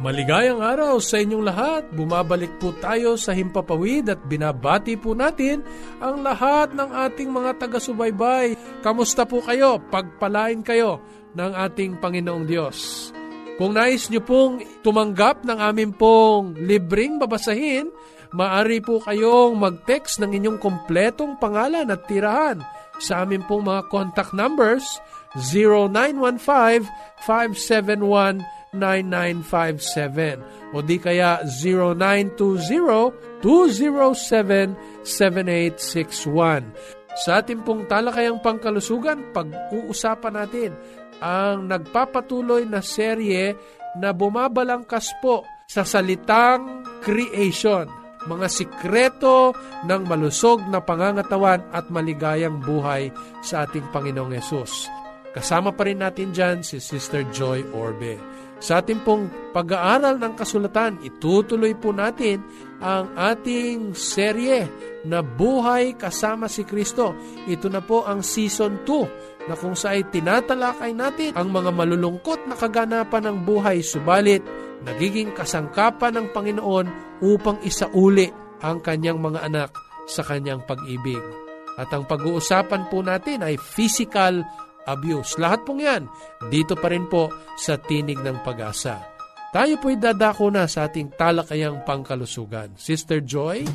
Maligayang araw sa inyong lahat. Bumabalik po tayo sa Himpapawid at binabati po natin ang lahat ng ating mga taga-subaybay. Kamusta po kayo? Pagpalain kayo ng ating Panginoong Diyos. Kung nais nyo pong tumanggap ng aming pong libreng babasahin, maari po kayong mag-text ng inyong kompletong pangalan at tirahan sa aming pong mga contact numbers 0915 571 0917 o di kaya 0920-207-7861. Sa ating pong talakayang pangkalusugan, pag-uusapan natin ang nagpapatuloy na serye na bumabalangkas po sa salitang creation, mga sikreto ng malusog na pangangatawan at maligayang buhay sa ating Panginoong Yesus. Kasama pa rin natin dyan si Sister Joy Orbe. Sa ating pong pag-aaral ng kasulatan, itutuloy po natin ang ating serye na Buhay Kasama si Kristo. Ito na po ang Season 2 na kung saan tinatalakay natin ang mga malulungkot na kaganapan ng buhay subalit nagiging kasangkapan ng Panginoon upang isauli ang kanyang mga anak sa kanyang pag-ibig. At ang pag-uusapan po natin ay physical abuse. Lahat pong yan, dito pa rin po sa Tinig ng Pag-asa. Tayo po'y dadako na sa ating talakayang pangkalusugan. Sister Joy?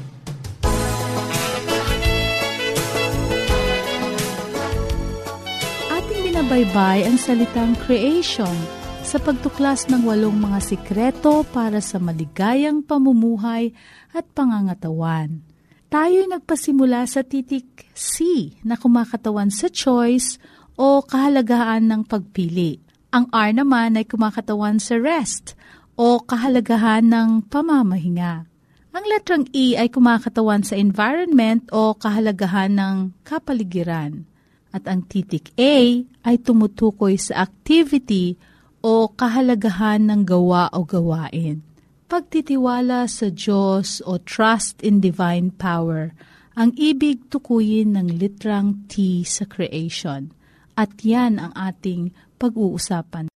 Ating binabaybay ang salitang creation sa pagtuklas ng walong mga sikreto para sa maligayang pamumuhay at pangangatawan. Tayo'y nagpasimula sa titik C na kumakatawan sa choice o kahalagahan ng pagpili. Ang R naman ay kumakatawan sa rest o kahalagahan ng pamamahinga. Ang letrang E ay kumakatawan sa environment o kahalagahan ng kapaligiran. At ang titik A ay tumutukoy sa activity o kahalagahan ng gawa o gawain. Pagtitiwala sa Diyos o trust in divine power ang ibig tukuyin ng litrang T sa creation. At yan ang ating pag-uusapan.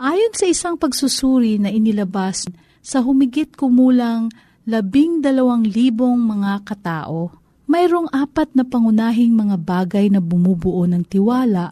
Ayon sa isang pagsusuri na inilabas sa humigit kumulang labing dalawang libong mga katao, mayroong apat na pangunahing mga bagay na bumubuo ng tiwala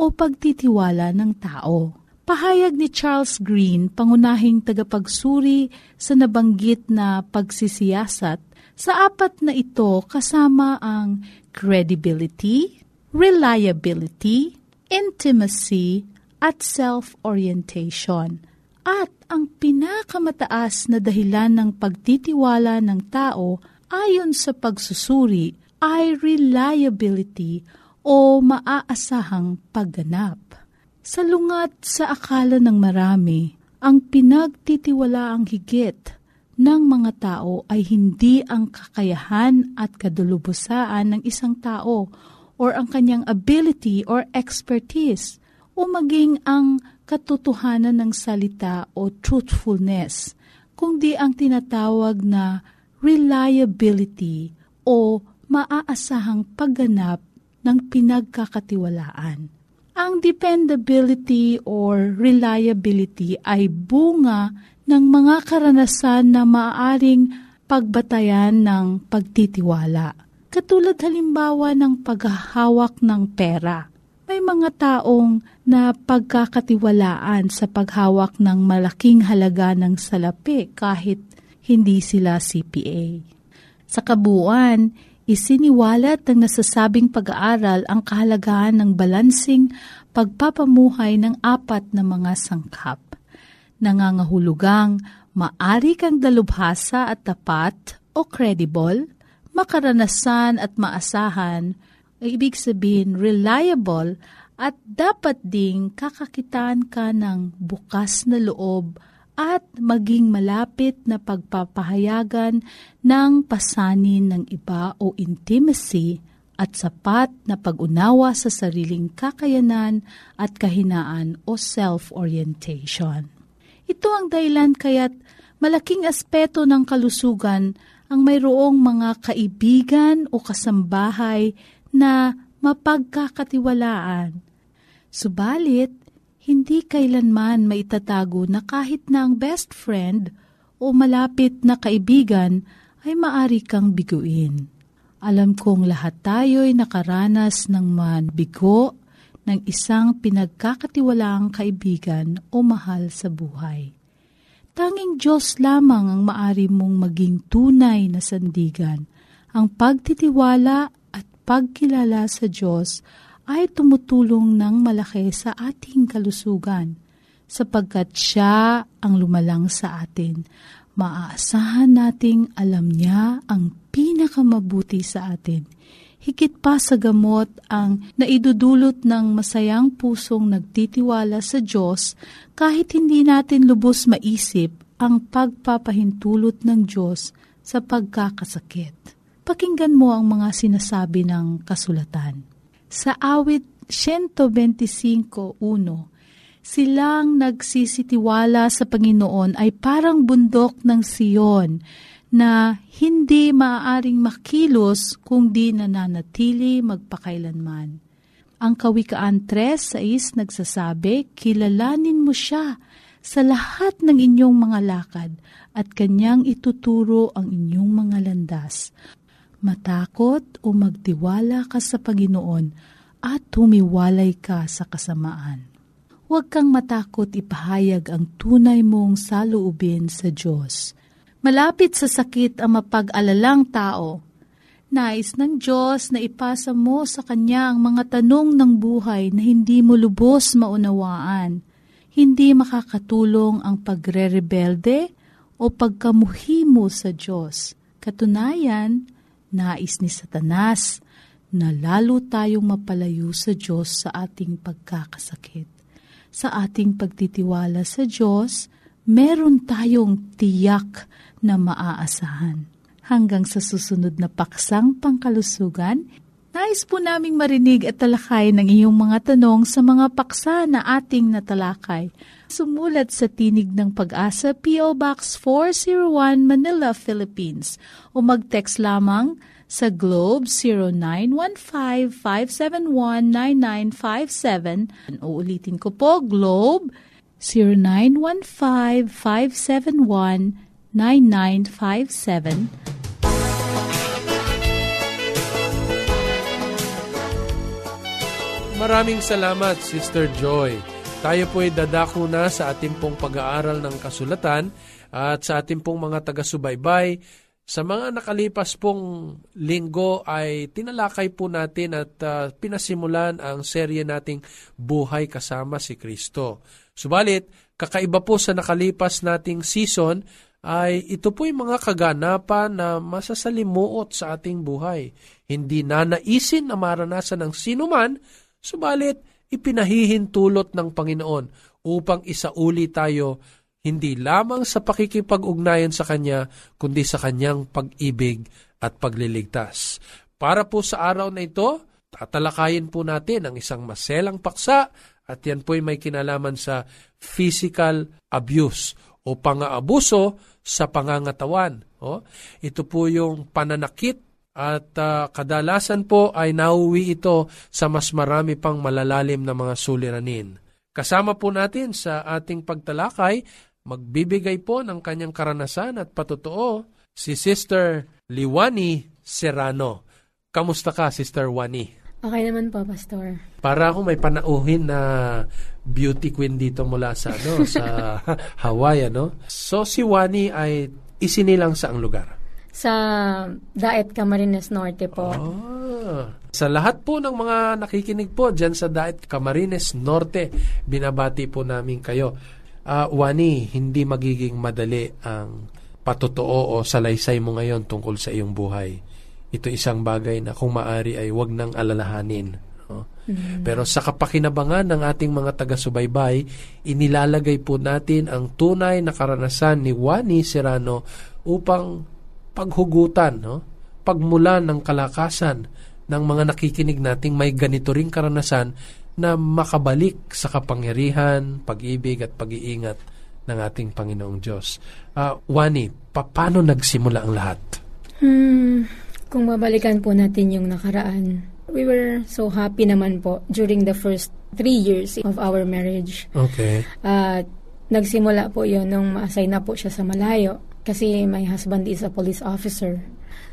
o pagtitiwala ng tao. Pahayag ni Charles Green, pangunahing tagapagsuri sa nabanggit na pagsisiyasat, sa apat na ito kasama ang credibility, reliability, intimacy, at self-orientation. At ang pinakamataas na dahilan ng pagtitiwala ng tao ayon sa pagsusuri ay reliability o maaasahang pagganap. Salungat sa akala ng marami, ang pinagtitiwalaang higit ng mga tao ay hindi ang kakayahan at kadulubusaan ng isang tao or ang kanyang ability or expertise o maging ang katotohanan ng salita o truthfulness, kundi ang tinatawag na reliability o maaasahang pagganap ng pinagkakatiwalaan. Ang dependability or reliability ay bunga ng mga karanasan na maaaring pagbatayan ng pagtitiwala. Katulad halimbawa ng paghahawak ng pera. May mga taong na pagkakatiwalaan sa paghawak ng malaking halaga ng salapi kahit hindi sila CPA. Sa kabuuan, Isiniwalat ng nasasabing pag-aaral ang kahalagahan ng balansing pagpapamuhay ng apat na mga sangkap. Nangangahulugang maari kang dalubhasa at tapat o credible, makaranasan at maasahan, ibig sabihin reliable at dapat ding kakakitaan ka ng bukas na loob at maging malapit na pagpapahayagan ng pasanin ng iba o intimacy at sapat na pag-unawa sa sariling kakayanan at kahinaan o self-orientation. Ito ang dahilan kaya't malaking aspeto ng kalusugan ang mayroong mga kaibigan o kasambahay na mapagkakatiwalaan. Subalit, hindi kailanman maitatago na kahit na ang best friend o malapit na kaibigan ay maari kang biguin. Alam kong lahat tayo'y nakaranas ng manbigo ng isang pinagkakatiwalaang kaibigan o mahal sa buhay. Tanging Diyos lamang ang maari mong maging tunay na sandigan. Ang pagtitiwala at pagkilala sa Diyos ay tumutulong ng malaki sa ating kalusugan sapagkat siya ang lumalang sa atin. Maaasahan nating alam niya ang pinakamabuti sa atin. Higit pa sa gamot ang naidudulot ng masayang pusong nagtitiwala sa Diyos kahit hindi natin lubos maisip ang pagpapahintulot ng Diyos sa pagkakasakit. Pakinggan mo ang mga sinasabi ng kasulatan. Sa awit 125.1, silang nagsisitiwala sa Panginoon ay parang bundok ng Siyon na hindi maaaring makilos kung di nananatili magpakailanman. Ang Kawikaan 3.6 nagsasabi, Kilalanin mo siya sa lahat ng inyong mga lakad at kanyang ituturo ang inyong mga landas matakot o magtiwala ka sa Panginoon at humiwalay ka sa kasamaan. Huwag kang matakot ipahayag ang tunay mong saluubin sa Diyos. Malapit sa sakit ang mapag-alalang tao. Nais ng Diyos na ipasa mo sa Kanya ang mga tanong ng buhay na hindi mo lubos maunawaan. Hindi makakatulong ang pagre-rebelde o pagkamuhi mo sa Diyos. Katunayan, Nais ni Satanas na lalo tayong mapalayo sa Diyos sa ating pagkakasakit. Sa ating pagtitiwala sa Diyos, meron tayong tiyak na maaasahan. Hanggang sa susunod na paksang pangkalusugan, nais po naming marinig at talakay ng iyong mga tanong sa mga paksa na ating natalakay Sumulat sa Tinig ng Pag-asa, P.O. Box 401, Manila, Philippines. O mag-text lamang sa Globe 0915-571-9957. O ulitin ko po, Globe 0915-571-9957. Maraming salamat, Sister Joy. Tayo po ay dadako na sa ating pong pag-aaral ng kasulatan at sa ating pong mga taga-subaybay. Sa mga nakalipas pong linggo ay tinalakay po natin at uh, pinasimulan ang serye nating Buhay Kasama si Kristo. Subalit, kakaiba po sa nakalipas nating season ay ito po yung mga kaganapan na masasalimuot sa ating buhay. Hindi na naisin na maranasan ng sinuman, subalit ipinahihintulot ng Panginoon upang isauli tayo hindi lamang sa pakikipag-ugnayan sa Kanya, kundi sa Kanyang pag-ibig at pagliligtas. Para po sa araw na ito, tatalakayin po natin ang isang maselang paksa at yan po ay may kinalaman sa physical abuse o pang-aabuso sa pangangatawan. O, ito po yung pananakit at uh, kadalasan po ay nauwi ito sa mas marami pang malalalim na mga suliranin. Kasama po natin sa ating pagtalakay, magbibigay po ng kanyang karanasan at patotoo si Sister Liwani Serrano. Kamusta ka, Sister Wani? Okay naman po, Pastor. Para ako may panauhin na beauty queen dito mula sa ano sa Hawaii, ano? So si Wani ay isinilang sa ang lugar. Sa Daet Camarines Norte po. Ah. Sa lahat po ng mga nakikinig po dyan sa Daet Camarines Norte, binabati po namin kayo. Uh, Wani, hindi magiging madali ang patotoo o salaysay mo ngayon tungkol sa iyong buhay. Ito isang bagay na kung maari ay wag nang alalahanin. No? Mm-hmm. Pero sa kapakinabangan ng ating mga taga-subaybay, inilalagay po natin ang tunay na karanasan ni Wani Serrano upang paghugutan, no? pagmulan ng kalakasan ng mga nakikinig nating may ganito ring karanasan na makabalik sa kapangyarihan, pag-ibig at pag-iingat ng ating Panginoong Diyos. Uh, Wani, pa- paano nagsimula ang lahat? Hmm, kung babalikan po natin yung nakaraan, we were so happy naman po during the first three years of our marriage. Okay. At uh, nagsimula po yon nung ma-assign na po siya sa malayo kasi my husband is a police officer.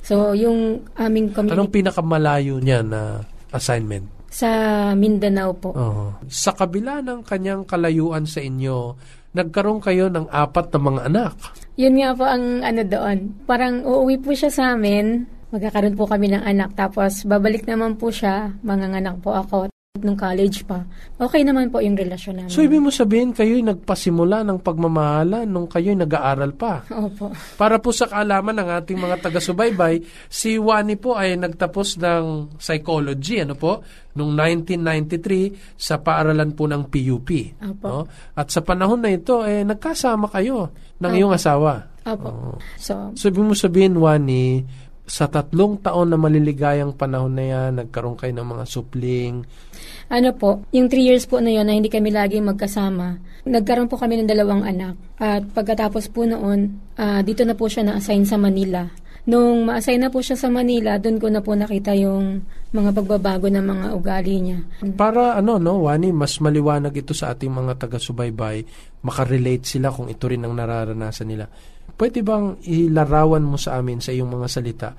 So, yung aming community... Anong pinakamalayo niya na assignment? Sa Mindanao po. Uh-huh. Sa kabila ng kanyang kalayuan sa inyo, nagkaroon kayo ng apat na mga anak. Yun nga po ang ano doon. Parang uuwi po siya sa amin, magkakaroon po kami ng anak, tapos babalik naman po siya, manganganak po ako nung college pa, okay naman po yung relasyon namin. So, ibig mo sabihin, kayo'y nagpasimula ng pagmamahalan nung kayo'y nag-aaral pa. Opo. Para po sa kaalaman ng ating mga taga-subaybay, si Wani po ay nagtapos ng psychology, ano po, noong 1993 sa paaralan po ng PUP. Opo. No? At sa panahon na ito, eh, nagkasama kayo ng Opo. iyong asawa. Opo. Oh. So, so, ibig mo sabihin, Wani, sa tatlong taon na maliligayang panahon na yan, nagkaroon kayo ng mga supling. Ano po, yung three years po na yun na hindi kami lagi magkasama, nagkaroon po kami ng dalawang anak. At pagkatapos po noon, uh, dito na po siya na-assign sa Manila. Nung ma-assign na po siya sa Manila, doon ko na po nakita yung mga pagbabago ng mga ugali niya. Para ano, no, Wani, mas maliwanag ito sa ating mga taga-subaybay, makarelate sila kung ito rin ang nararanasan nila pwede bang ilarawan mo sa amin sa iyong mga salita,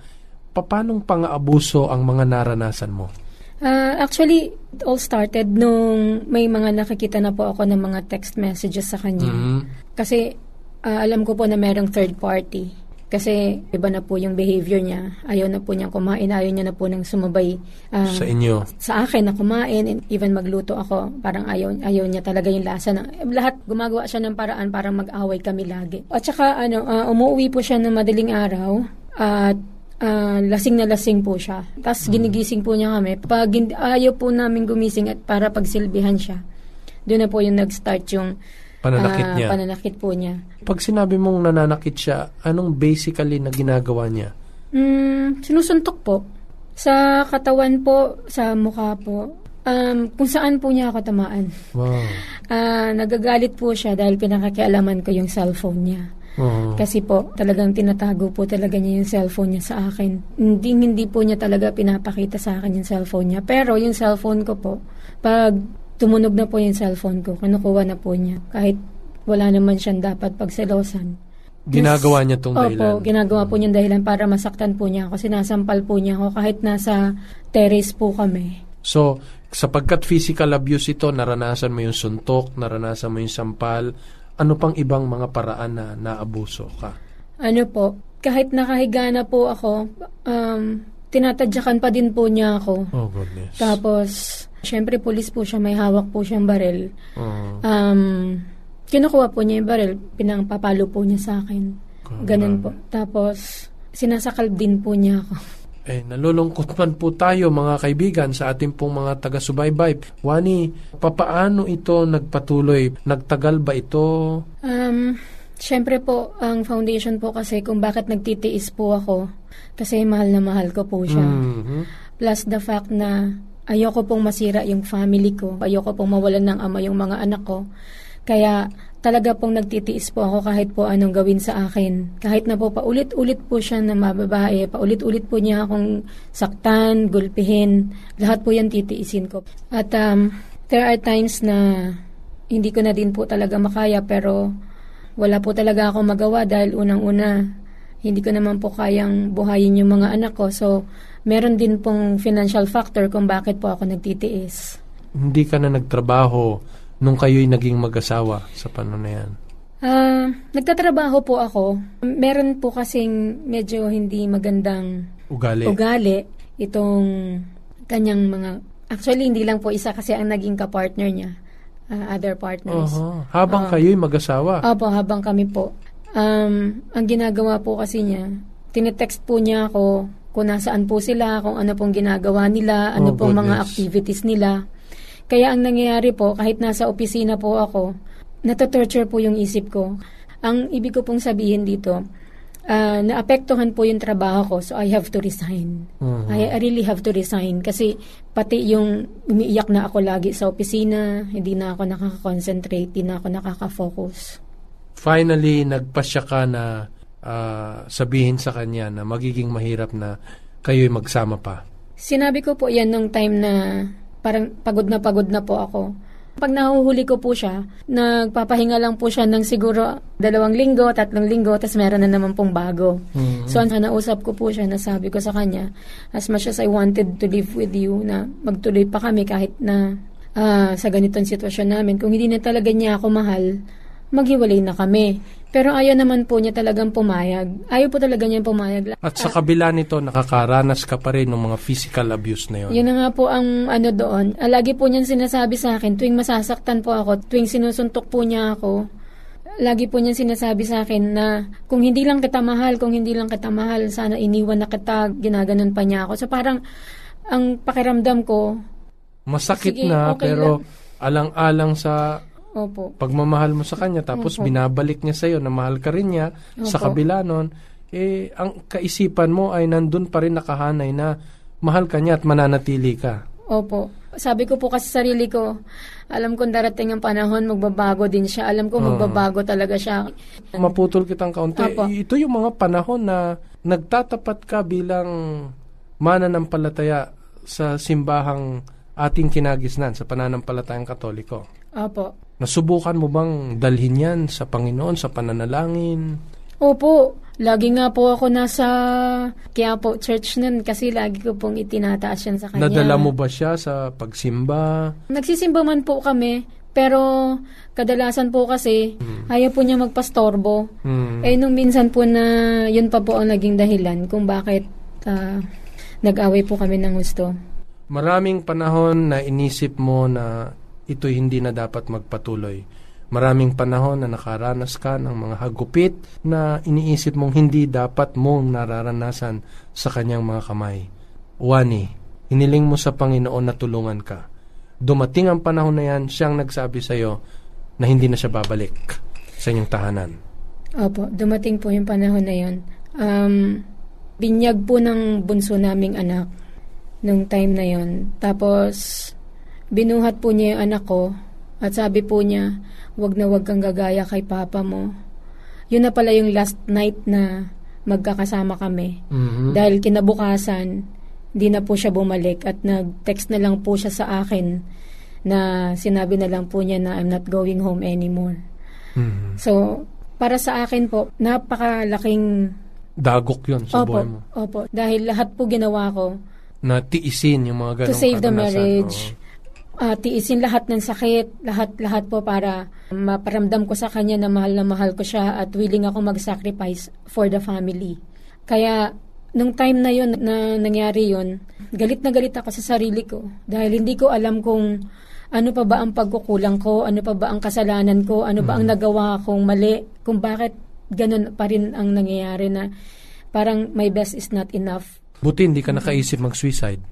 paanong pang-aabuso ang mga naranasan mo? Uh, actually, it all started nung may mga nakikita na po ako ng mga text messages sa kanya. Mm-hmm. Kasi uh, alam ko po na merong third party. Kasi iba na po yung behavior niya. Ayaw na po niyang kumain. Ayaw niya na po nang sumabay. Um, sa inyo? Sa akin na kumain. And even magluto ako. Parang ayaw, ayaw niya talaga yung lasa. Ng, lahat gumagawa siya ng paraan para mag-away kami lagi. At saka ano, uh, umuwi po siya ng madaling araw. At uh, lasing na lasing po siya. Tapos hmm. ginigising po niya kami. Pag ayaw po namin gumising at para pagsilbihan siya. Doon na po yung nag-start yung Pananakit uh, niya. Pananakit po niya. Pag sinabi mong nananakit siya, anong basically na ginagawa niya? Mm, sinusuntok po. Sa katawan po, sa mukha po. Um, kung saan po niya ako tamaan. Wow. Uh, nagagalit po siya dahil pinakakialaman ko yung cellphone niya. Uh-huh. Kasi po, talagang tinatago po talaga niya yung cellphone niya sa akin. Hindi, hindi po niya talaga pinapakita sa akin yung cellphone niya. Pero yung cellphone ko po, pag tumunog na po yung cellphone ko. Kinukuha na po niya. Kahit wala naman siyang dapat pagselosan. Ginagawa niya tong dahilan? Opo, ginagawa po niya dahilan para masaktan po niya ako. Sinasampal po niya ako kahit nasa terrace po kami. So, sapagkat physical abuse ito, naranasan mo yung suntok, naranasan mo yung sampal, ano pang ibang mga paraan na naabuso ka? Ano po, kahit nakahiga na po ako, um, tinatadyakan pa din po niya ako. Oh, goodness. Tapos, syempre, pulis po siya, may hawak po siyang baril. Uh-huh. Um, kinukuha po niya yung baril, pinangpapalo po niya sa akin. Ganun po. Tapos, sinasakal din po niya ako. Eh, nalulungkot man po tayo mga kaibigan sa ating pong mga taga-subaybay. Wani, papaano ito nagpatuloy? Nagtagal ba ito? Um, Siyempre po, ang foundation po kasi kung bakit nagtitiis po ako, kasi mahal na mahal ko po siya. Mm-hmm. Plus the fact na ayoko pong masira yung family ko, ayoko pong mawalan ng ama yung mga anak ko. Kaya talaga pong nagtitiis po ako kahit po anong gawin sa akin. Kahit na po paulit-ulit po siya na mababae, paulit-ulit po niya akong saktan, gulpihin, lahat po yan titiisin ko. At um, there are times na hindi ko na din po talaga makaya pero wala po talaga ako magawa dahil unang-una hindi ko naman po kayang buhayin yung mga anak ko. So, meron din pong financial factor kung bakit po ako nagtitiis. Hindi ka na nagtrabaho nung kayo'y naging mag-asawa sa paano na yan? Ah, nagtatrabaho po ako. Meron po kasing medyo hindi magandang Ugali. ugali itong kanyang mga actually hindi lang po isa kasi ang naging ka-partner niya ah, other partners. Oho. Habang Ah. kayo'y mag-asawa. Opo, habang kami po. Um, ang ginagawa po kasi niya, tinetext po niya ako kung nasaan po sila, kung ano pong ginagawa nila, ano Oh, pong mga goodness. activities nila. Kaya ang nangyayari po, kahit nasa opisina po ako, natotorture po yung isip ko. Ang ibig ko pong sabihin dito, ah, naapektuhan po yung trabaho ko, so I have to resign. Mhm. I, I really have to resign kasi pati yung umiiyak na ako lagi sa opisina, hindi na ako nakaka-concentrate, hindi na ako nakaka-focus. Finally, nagpasya ka na ah, sabihin sa kanya na magiging mahirap na kayo'y magsama pa. Sinabi ko po yan nung time na parang pagod na pagod na po ako. Pag nahuhuli ko po siya, nagpapahinga lang po siya ng siguro dalawang linggo, tatlong linggo, tapos meron na naman pong bago. Mhm. So, nausap ko po siya, nasabi ko sa kanya, as much as I wanted to live with you, na magtuloy pa kami kahit na ah, sa ganitong sitwasyon namin, kung hindi na talaga niya ako mahal, maghiwalay na kami. Pero ayaw naman po niya talagang pumayag. Ayaw po talaga niya pumayag. At sa kabila nito, nakakaranas ka pa rin ng mga physical abuse na yon. Yun na nga po ang ano doon. Lagi po niyan sinasabi sa akin, tuwing masasaktan po ako, tuwing sinusuntok po niya ako, lagi po niyan sinasabi sa akin na kung hindi lang kita mahal, kung hindi lang kita mahal, sana iniwan na kita, ginaganon pa niya ako. So parang ang pakiramdam ko, Masakit Sige, na, okay pero alang-alang sa opo, pagmamahal mo sa kanya, tapos Opo. binabalik niya sa'yo na mahal ka rin niya, sa Opo. kabila nun, eh, ang kaisipan mo ay nandun pa rin nakahanay na mahal ka niya at mananatili ka. opo. Sabi ko po kasi sa sarili ko, alam kong darating ang panahon, magbabago din siya. Alam ko Oo. magbabago talaga siya. Maputol kitang kaunti. Opo. Ito yung mga panahon na nagtatapat ka bilang mananampalataya sa simbahang ating kinagisnan sa pananampalatayang katoliko. Opo. Nasubukan mo bang dalhin yan sa Panginoon, sa pananalangin? Opo, lagi nga po ako nasa Quiapo Church nun kasi lagi ko pong itinataas yan sa kanya. Nadala mo ba siya sa pagsimba? Nagsisimba man po kami, pero kadalasan po kasi ayaw po niya magpastorbo. Hmm. Eh nung minsan po na yun pa po ang naging dahilan kung bakit ah, nag-away po kami ng gusto. Maraming panahon na inisip mo na ito'y hindi na dapat magpatuloy. Maraming panahon na nakaranas ka ng mga hagupit na iniisip mong hindi dapat mong nararanasan sa kanyang mga kamay. Wani, hiniling mo sa Panginoon na tulungan ka. Dumating ang panahon na yan, siyang nagsabi sa iyo na hindi na siya babalik sa inyong tahanan. Opo, dumating po yung panahon na yun. Um, binyag po ng bunso naming anak nung time na yun. Tapos, binuhat po niya yung anak ko at sabi po niya, wag na wag kang gagaya kay papa mo. Yun na pala yung last night na magkakasama kami. Mhm. Dahil kinabukasan, di na po siya bumalik at nag-text na lang po siya sa akin na sinabi na lang po niya na I'm not going home anymore. Mhm. So, para sa akin po, napakalaking Dagok yun sa opo, buhay mo. opo. Dahil lahat po ginawa ko Na tiisin yung mga ganong to save the marriage. Oo. Ah, tiisin lahat ng sakit, lahat-lahat po para maparamdam ko sa kanya na mahal na mahal ko siya at willing ako mag-sacrifice for the family. Kaya, nung time na yon na nangyari yon galit na galit ako sa sarili ko dahil hindi ko alam kung ano pa ba ang pagkukulang ko, ano pa ba ang kasalanan ko, ano ba ang nagawa kong mali, kung bakit ganun pa rin ang nangyayari na parang my best is not enough. Buti hindi ka nakaisip mag-suicide.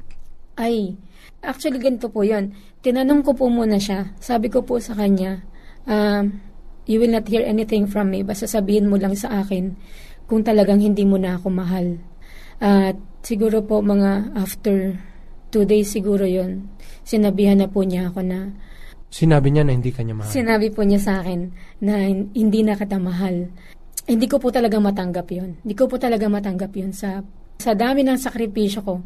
Ay, actually ganito po yon. Tinanong ko po muna siya. Sabi ko po sa kanya, um, you will not hear anything from me. Basta sabihin mo lang sa akin kung talagang hindi mo na ako mahal. At siguro po mga after two days siguro yon sinabihan na po niya ako na Sinabi niya na hindi ka niya mahal. Sinabi po niya sa akin na hin- hindi na kita mahal. Hindi ko po talaga matanggap yon. Hindi ko po talaga matanggap yon sa sa dami ng sakripisyo ko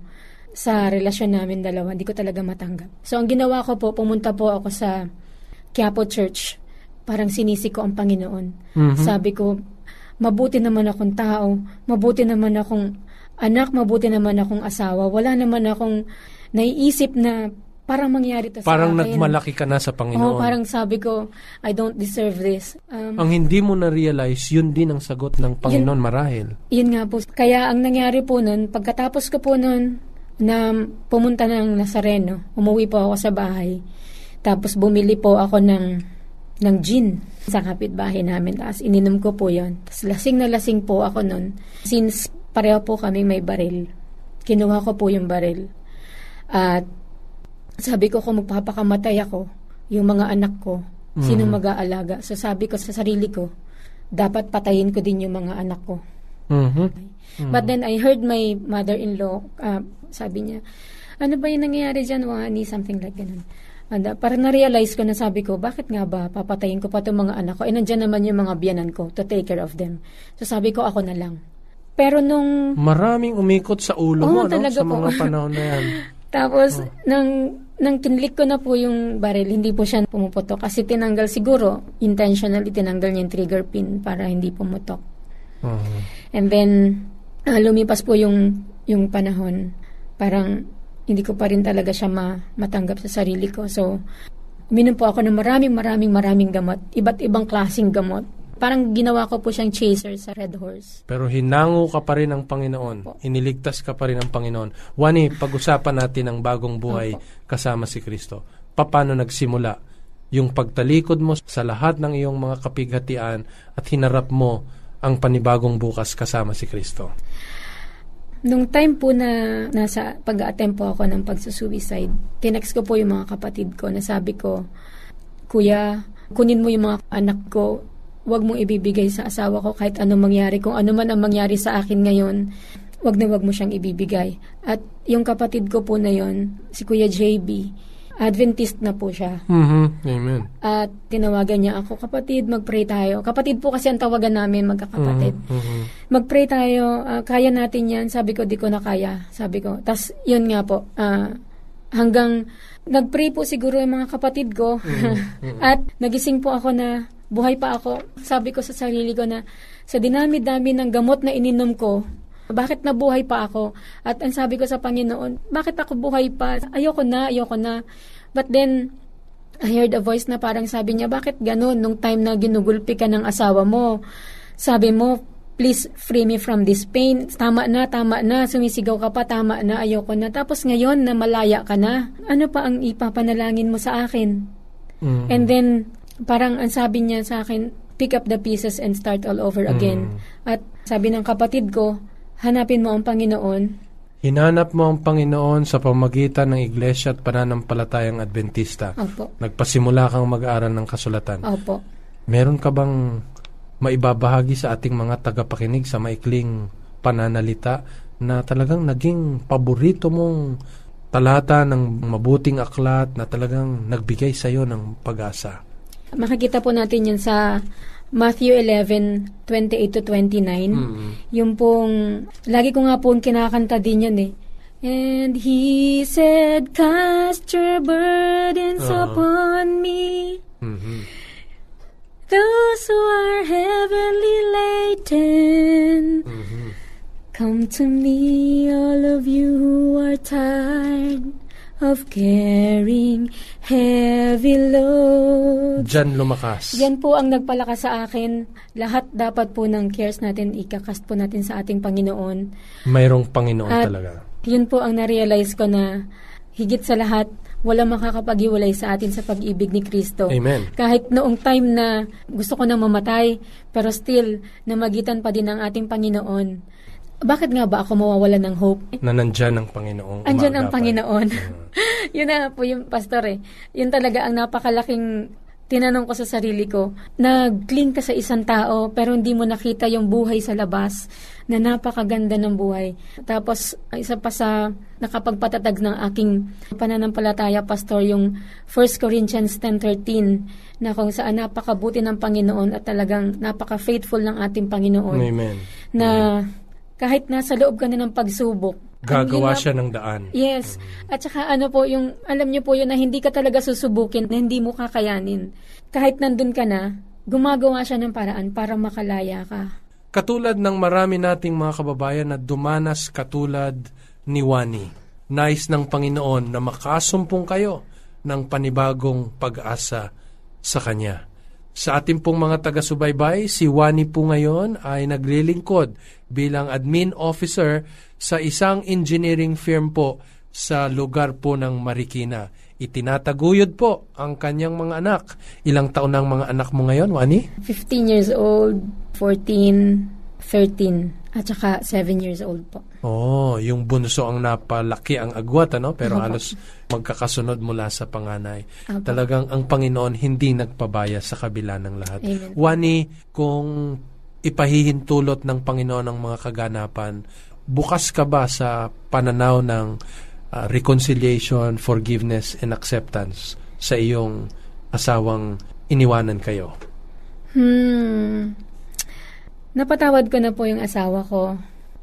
sa relasyon namin dalawa. Hindi ko talaga matanggap. So ang ginawa ko po, pumunta po ako sa Quiapo Church. Parang sinisi ko ang Panginoon. Mhm. Sabi ko, mabuti naman akong tao, mabuti naman akong anak, mabuti naman akong asawa. Wala naman akong naiisip na parang mangyari to Parang sa akin. nagmalaki ka na sa Panginoon. Oo, parang sabi ko, I don't deserve this. Um, ang hindi mo na-realize, yun din ang sagot ng Panginoon marahil. Yun nga po. Kaya ang nangyari po nun, pagkatapos ko po nun na pumunta ng Nazareno, umuwi po ako sa bahay. Tapos bumili po ako ng, ng gin sa kapitbahay namin. Tapos ininom ko po yon. Tapos lasing na lasing po ako nun. Since pareho po kami may baril. Kinuha ko po yung baril. At sabi ko kung magpapakamatay ako, yung mga anak ko, sino mag-aalaga? So sabi ko sa sarili ko, dapat patayin ko din yung mga anak ko. Mhm. But then I heard my mother-in-law, uh, sabi niya, ano ba yung nangyayari dyan, Wani? Something like ganun. And, uh, parang na-realize ko na sabi ko, bakit nga ba papatayin ko pa itong mga anak ko? Eh, nandyan naman yung mga biyanan ko to take care of them. So sabi ko, ako na lang. Pero nung Maraming umikot sa ulo Oo, mo, no? Sa po. mga panahon na yan. Tapos, nang, nang kinlik ko na po yung baril, hindi po siya pumuputok. Kasi tinanggal siguro, intentionally tinanggal niya yung trigger pin para hindi pumutok. Mhm. And then, ah, lumipas po yung, yung panahon. Parang, hindi ko pa rin talaga siya ma, matanggap sa sarili ko. So, uminom po ako ng maraming, maraming, maraming gamot. Iba't ibang klaseng gamot. Parang ginawa ko po siyang chaser sa Red Horse. Pero hinango ka pa rin ng Panginoon. Iniligtas ka pa rin ng Panginoon. Wani, pag-usapan natin ang bagong buhay kasama si Kristo. Paano nagsimula yung pagtalikod mo sa lahat ng iyong mga kapighatian at hinarap mo ang panibagong bukas kasama si Kristo. Nung time po na nasa pag-attempt po ako ng pagsusuicide, tinext ko po yung mga kapatid ko na sabi ko, Kuya, kunin mo yung mga anak ko, wag mong ibibigay sa asawa ko kahit anong mangyari. Kung ano man ang mangyari sa akin ngayon, wag na wag mo siyang ibibigay. At yung kapatid ko po na yon, si Kuya JB, Adventist na po siya. Mhm. Amen. At tinawagan niya ako, kapatid, mag-pray tayo. Kapatid po kasi ang tawagan namin, magkakapatid. Mhm. Mag-pray tayo, ah, kaya natin yan. Sabi ko, di ko na kaya. Sabi ko. Tapos, yun nga po, ah, hanggang nag-pray po siguro yung mga kapatid ko. At nagising po ako na buhay pa ako. Sabi ko sa sarili ko na sa dinami-dami ng gamot na ininom ko, bakit nabuhay pa ako? At ang sabi ko sa Panginoon, bakit ako buhay pa? Ayoko na, ayoko na. But then, I heard a voice na parang sabi niya, bakit ganun? Nung time na ginugulpi ka ng asawa mo, sabi mo, please free me from this pain. Tama na, tama na. Sumisigaw ka pa, tama na, ayoko na. Tapos ngayon, na malaya ka na. Ano pa ang ipapanalangin mo sa akin? Mhm. And then, parang ang sabi niya sa akin, pick up the pieces and start all over again. At sabi ng kapatid ko, hanapin mo ang Panginoon. Hinanap mo ang Panginoon sa pamagitan ng Iglesia at pananampalatayang Adventista. Opo. Nagpasimula kang mag-aaral ng kasulatan. Opo. Meron ka bang maibabahagi sa ating mga tagapakinig sa maikling pananalita na talagang naging paborito mong talata ng mabuting aklat na talagang nagbigay sa iyo ng pag-asa? Makikita po natin yun sa Matthew 11, 28 to 29. Yung pong, lagi ko nga pong kinakanta din yun eh. And he said, cast your burdens Uh-huh. upon me. Mhm. Those who are heavenly laden. Mhm. Come to me, all of you who are tired of carrying heavy loads. Diyan lumakas. Yan po ang nagpalakas sa akin. Lahat dapat po ng cares natin, ikakast po natin sa ating Panginoon. Mayroong Panginoon At talaga. yun po ang na-realize ko na higit sa lahat, walang makakapag-iwalay sa atin sa pag-ibig ni Kristo. Amen. Kahit noong time na gusto ko nang mamatay, pero still, namagitan pa din ng ating Panginoon. Bakit nga ba ako mawawala ng hope? Na nandyan ang Panginoong Andyan ang umaagapan. Panginoon. yun na po yung pastor eh. Yun talaga ang napakalaking tinanong ko sa sarili ko. Nag-cling ka sa isang tao pero hindi mo nakita yung buhay sa labas na napakaganda ng buhay. Tapos isa pa sa nakapagpatatag ng aking pananampalataya pastor yung 1 Corinthians 10.13 na kung saan napakabuti ng Panginoon at talagang napaka-faithful ng ating Panginoon Amen. na kahit nasa loob ka na ng pagsubok, Gagawa siya ng daan. Yes. At saka ano po, yung, alam niyo po yun na hindi ka talaga susubukin, na hindi mo kakayanin. Kahit nandun ka na, gumagawa siya ng paraan para makalaya ka. Katulad ng marami nating mga kababayan na dumanas katulad ni Wani. nais ng Panginoon na makasumpong kayo ng panibagong pag-asa sa Kanya. Sa ating pong mga taga-subaybay, si Wani po ngayon ay naglilingkod bilang admin officer sa isang engineering firm po sa lugar po ng Marikina. Itinataguyod po ang kanyang mga anak. Ilang taon ang mga anak mo ngayon, Wani? 15 years old, 14, 13, at saka 7 years old po. Oh, yung bunso ang napalaki ang agwat, ano? Pero halos magkakasunod mula sa panganay. Apo. Talagang ang Panginoon hindi nagpabaya sa kabila ng lahat. Amen. Wani, kung ipahihintulot ng Panginoon ang mga kaganapan, bukas ka ba sa pananaw ng uh, reconciliation, forgiveness, and acceptance sa iyong asawang iniwanan kayo? Hmm. Napatawad ko na po yung asawa ko.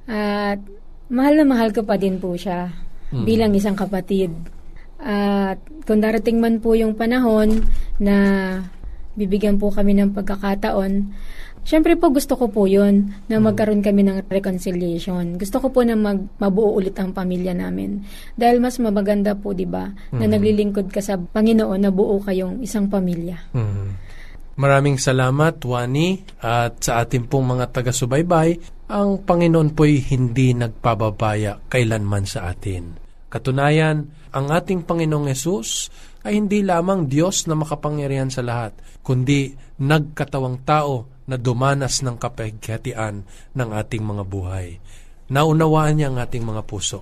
At mahal na mahal ko pa din po siya Mm. bilang isang kapatid. At kung darating man po yung panahon na bibigyan po kami ng pagkakataon, syempre po gusto ko po yun na magkaroon kami ng reconciliation. Gusto ko po na mag, mabuo ulit ang pamilya namin. Dahil mas mabaganda po, di ba, na naglilingkod ka sa Panginoon na buo kayong isang pamilya. Mhm. Maraming salamat, Wani, at sa ating pong mga taga-subaybay, ang Panginoon po'y hindi nagpababaya kailanman sa atin. Katunayan, ang ating Panginoong Yesus ay hindi lamang Diyos na makapangyarihan sa lahat, kundi nagkatawang tao na dumanas ng kapaghatian ng ating mga buhay. Naunawaan niya ang ating mga puso.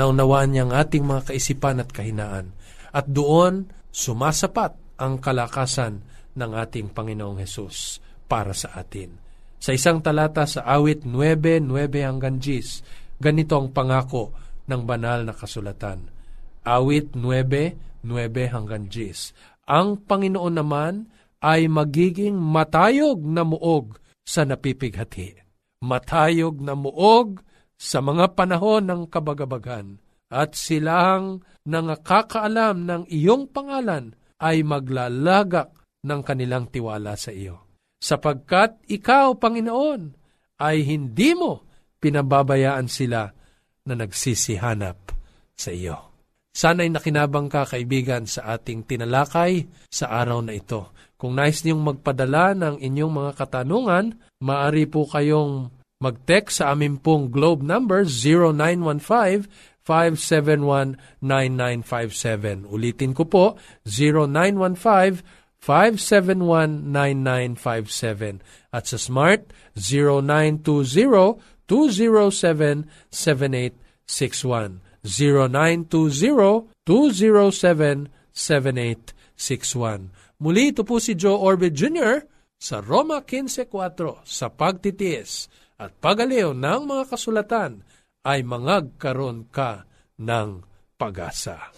Naunawaan niya ang ating mga kaisipan at kahinaan. At doon, sumasapat ang kalakasan ng ating Panginoong Hesus para sa atin. Sa isang talata sa awit 9, 9 hanggang 10, ganito ang pangako ng banal na kasulatan. Awit 9, 9 hanggang 10. Ang Panginoon naman ay magiging matayog na muog sa napipighati. Matayog na muog sa mga panahon ng kabagabagan. At silang nangakakaalam ng iyong pangalan ay maglalagak ng kanilang tiwala sa iyo. Sapagkat ikaw, Panginoon, ay hindi mo pinababayaan sila na nagsisihanap sa iyo. Sana'y nakinabang ka, kaibigan, sa ating tinalakay sa araw na ito. Kung nais niyong magpadala ng inyong mga katanungan, maaari po kayong mag-text sa amin pong globe number 0915 571-9957. Ulitin ko po, 0915-571-9957. At sa Smart, 0920-207-7861. 0920-207-7861. Muli ito po si Joe Orbit Jr. sa Roma 15.4 sa pagtitiis at pagaliw ng mga kasulatan ay mangagkaroon ka ng pag-asa.